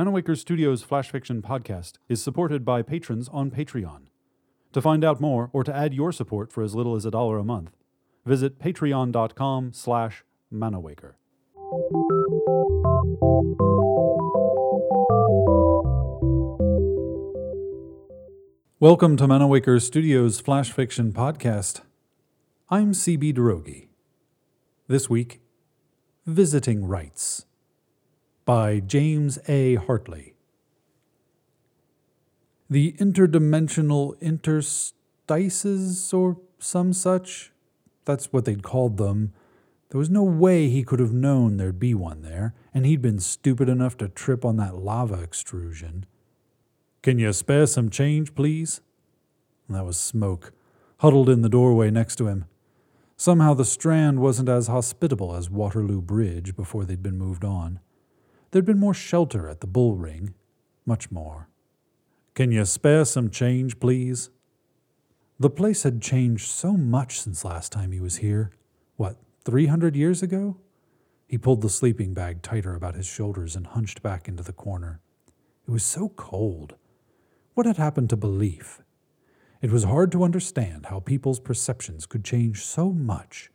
Manawaker Studios Flash Fiction podcast is supported by patrons on Patreon. To find out more or to add your support for as little as a dollar a month, visit patreon.com slash manawaker. Welcome to Manawaker Studios Flash Fiction podcast. I'm CB Droege. This week, Visiting Rites by James A. Hartley. The interdimensional interstices, or some such, that's what they'd called them. There was no way he could have known there'd be one there, and he'd been stupid enough to trip on that lava extrusion. Can you spare some change, please? That was Smoke, huddled in the doorway next to him. Somehow the Strand wasn't as hospitable as Waterloo Bridge before they'd been moved on. There'd been more shelter at the Bull Ring, much more. Can you spare some change, please? The place had changed so much since last time he was here. What, three hundred years ago? He pulled the sleeping bag tighter about his shoulders and hunched back into the corner. It was so cold. What had happened to belief? It was hard to understand how people's perceptions could change so much.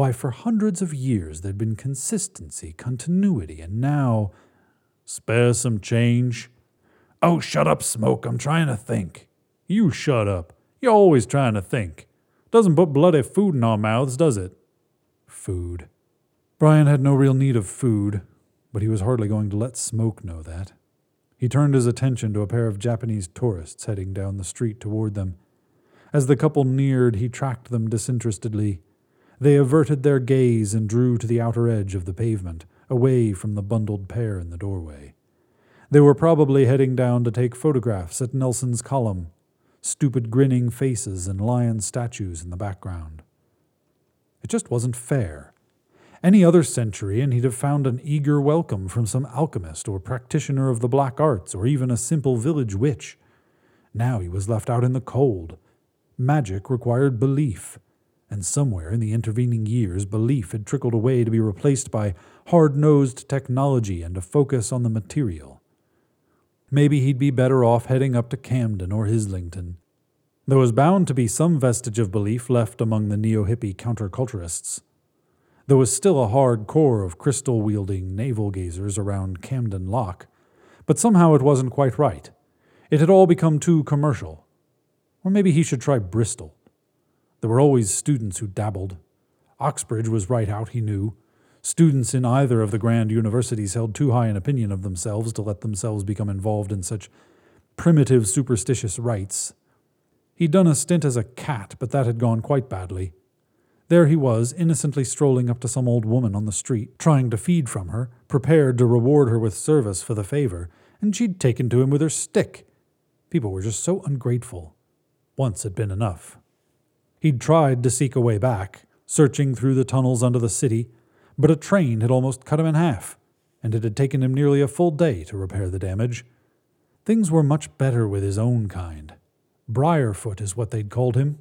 Why, for hundreds of years there'd been consistency, continuity, and now. Spare some change? Oh, shut up, Smoke. I'm trying to think. You shut up. You're always trying to think. Doesn't put bloody food in our mouths, does it? Food. Brian had no real need of food, but he was hardly going to let Smoke know that. He turned his attention to a pair of Japanese tourists heading down the street toward them. As the couple neared, he tracked them disinterestedly. They averted their gaze and drew to the outer edge of the pavement, away from the bundled pair in the doorway. They were probably heading down to take photographs at Nelson's column, stupid grinning faces and lion statues in the background. It just wasn't fair. Any other century, and he'd have found an eager welcome from some alchemist or practitioner of the black arts or even a simple village witch. Now he was left out in the cold. Magic required belief, and somewhere in the intervening years, belief had trickled away to be replaced by hard nosed technology and a focus on the material. Maybe he'd be better off heading up to Camden or Islington. There was bound to be some vestige of belief left among the neo hippie counterculturists. There was still a hard core of crystal wielding navel gazers around Camden Lock, but somehow it wasn't quite right. It had all become too commercial. Or maybe he should try Bristol. There were always students who dabbled. Oxbridge was right out, he knew. Students in either of the grand universities held too high an opinion of themselves to let themselves become involved in such primitive superstitious rites. He'd done a stint as a cat, but that had gone quite badly. There he was, innocently strolling up to some old woman on the street, trying to feed from her, prepared to reward her with service for the favor, and she'd taken to him with her stick. People were just so ungrateful. Once had been enough. He'd tried to seek a way back, searching through the tunnels under the city, but a train had almost cut him in half, and it had taken him nearly a full day to repair the damage. Things were much better with his own kind. Briarfoot is what they'd called him,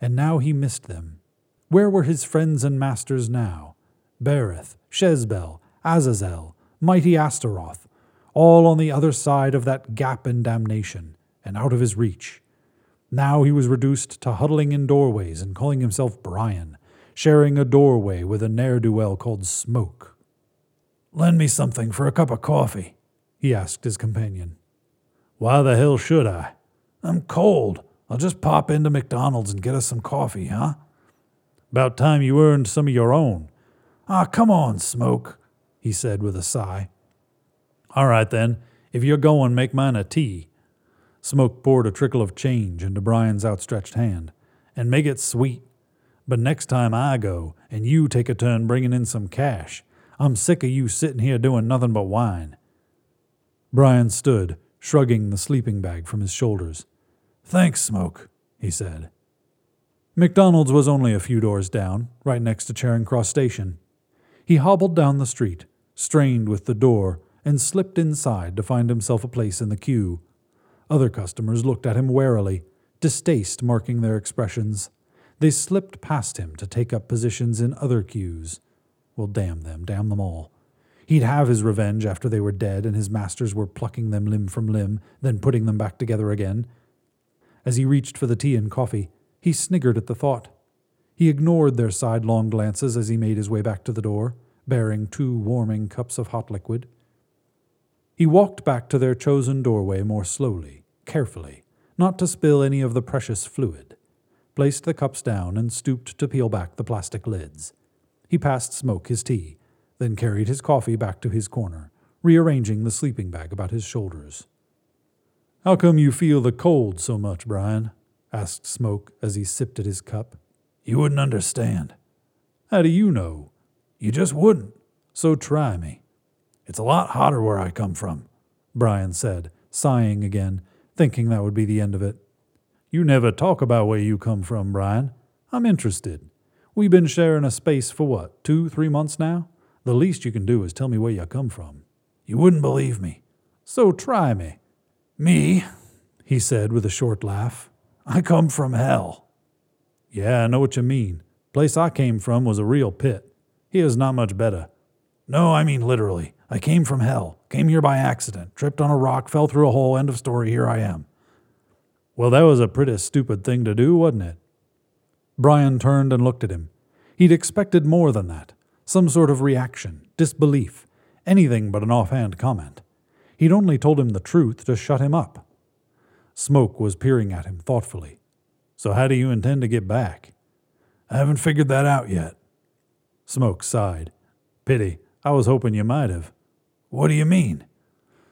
and now he missed them. Where were his friends and masters now? Bereth, Shezbel, Azazel, mighty Astaroth, all on the other side of that gap in damnation, and out of his reach. Now he was reduced to huddling in doorways and calling himself Brian, sharing a doorway with a ne'er do well called Smoke. Lend me something for a cup of coffee, he asked his companion. Why the hell should I? I'm cold. I'll just pop into McDonald's and get us some coffee, huh? About time you earned some of your own. Ah, come on, Smoke, he said with a sigh. All right, then. If you're going, make mine a tea. Smoke poured a trickle of change into Brian's outstretched hand. And make it sweet. But next time I go, and you take a turn bringing in some cash, I'm sick of you sitting here doing nothing but whine. Brian stood, shrugging the sleeping bag from his shoulders. Thanks, Smoke, he said. McDonald's was only a few doors down, right next to Charing Cross Station. He hobbled down the street, strained with the door, and slipped inside to find himself a place in the queue. Other customers looked at him warily, distaste marking their expressions. They slipped past him to take up positions in other queues. Well, damn them, damn them all. He'd have his revenge after they were dead and his masters were plucking them limb from limb, then putting them back together again. As he reached for the tea and coffee, he sniggered at the thought. He ignored their sidelong glances as he made his way back to the door, bearing two warming cups of hot liquid. He walked back to their chosen doorway more slowly, carefully, not to spill any of the precious fluid, placed the cups down, and stooped to peel back the plastic lids. He passed Smoke his tea, then carried his coffee back to his corner, rearranging the sleeping bag about his shoulders. How come you feel the cold so much, Brian? asked Smoke as he sipped at his cup. You wouldn't understand. How do you know? You just wouldn't. So try me. It's a lot hotter where I come from, Brian said, sighing again, thinking that would be the end of it. You never talk about where you come from, Brian. I'm interested. We've been sharing a space for what, two, three months now? The least you can do is tell me where you come from. You wouldn't believe me. So try me. Me, he said with a short laugh. I come from hell. Yeah, I know what you mean. Place I came from was a real pit. Here's not much better. No, I mean literally. I came from hell. Came here by accident. Tripped on a rock, fell through a hole. End of story. Here I am. Well, that was a pretty stupid thing to do, wasn't it? Brian turned and looked at him. He'd expected more than that some sort of reaction, disbelief, anything but an offhand comment. He'd only told him the truth to shut him up. Smoke was peering at him thoughtfully. So, how do you intend to get back? I haven't figured that out yet. Smoke sighed. Pity. I was hoping you might have. What do you mean?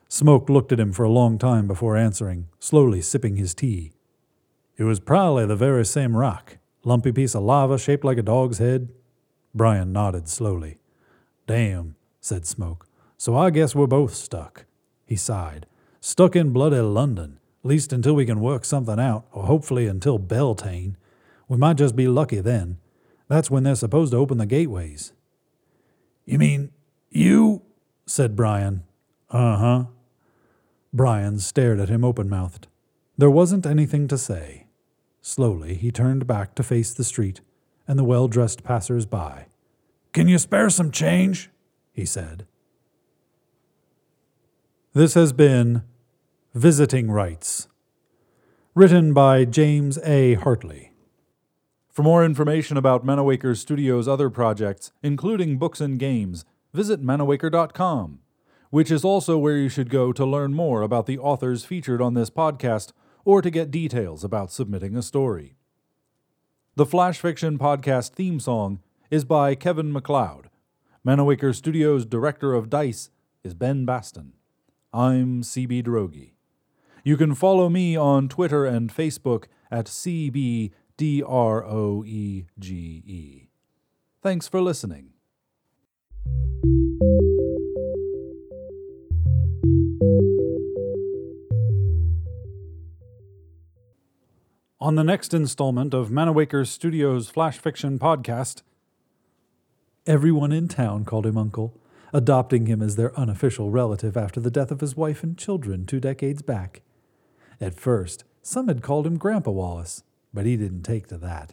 Smoke looked at him for a long time before answering, slowly sipping his tea. It was probably the very same rock, lumpy piece of lava shaped like a dog's head, Brian nodded slowly. Damn, said Smoke. So I guess we're both stuck. He sighed. Stuck in bloody London, at least until we can work something out, or hopefully until Beltane. We might just be lucky then. That's when they're supposed to open the gateways. You mean you? Said Brian. Uh huh. Brian stared at him open mouthed. There wasn't anything to say. Slowly, he turned back to face the street and the well dressed passers by. Can you spare some change? he said. This has been Visiting Rights, written by James A. Hartley. For more information about Manawaker Studios' other projects, including books and games, visit manawaker.com, which is also where you should go to learn more about the authors featured on this podcast or to get details about submitting a story. The Flash Fiction Podcast theme song is by Kevin MacLeod. Manawaker Studios' director of DICE is Ben Baston. I'm CB Droege. You can follow me on Twitter and Facebook at CBDROEGE. Thanks for listening. On the next installment of Manawaker Studios' Flash Fiction podcast, everyone in town called him Uncle, adopting him as their unofficial relative after the death of his wife and children two decades back. At first, some had called him Grandpa Wallace, but he didn't take to that.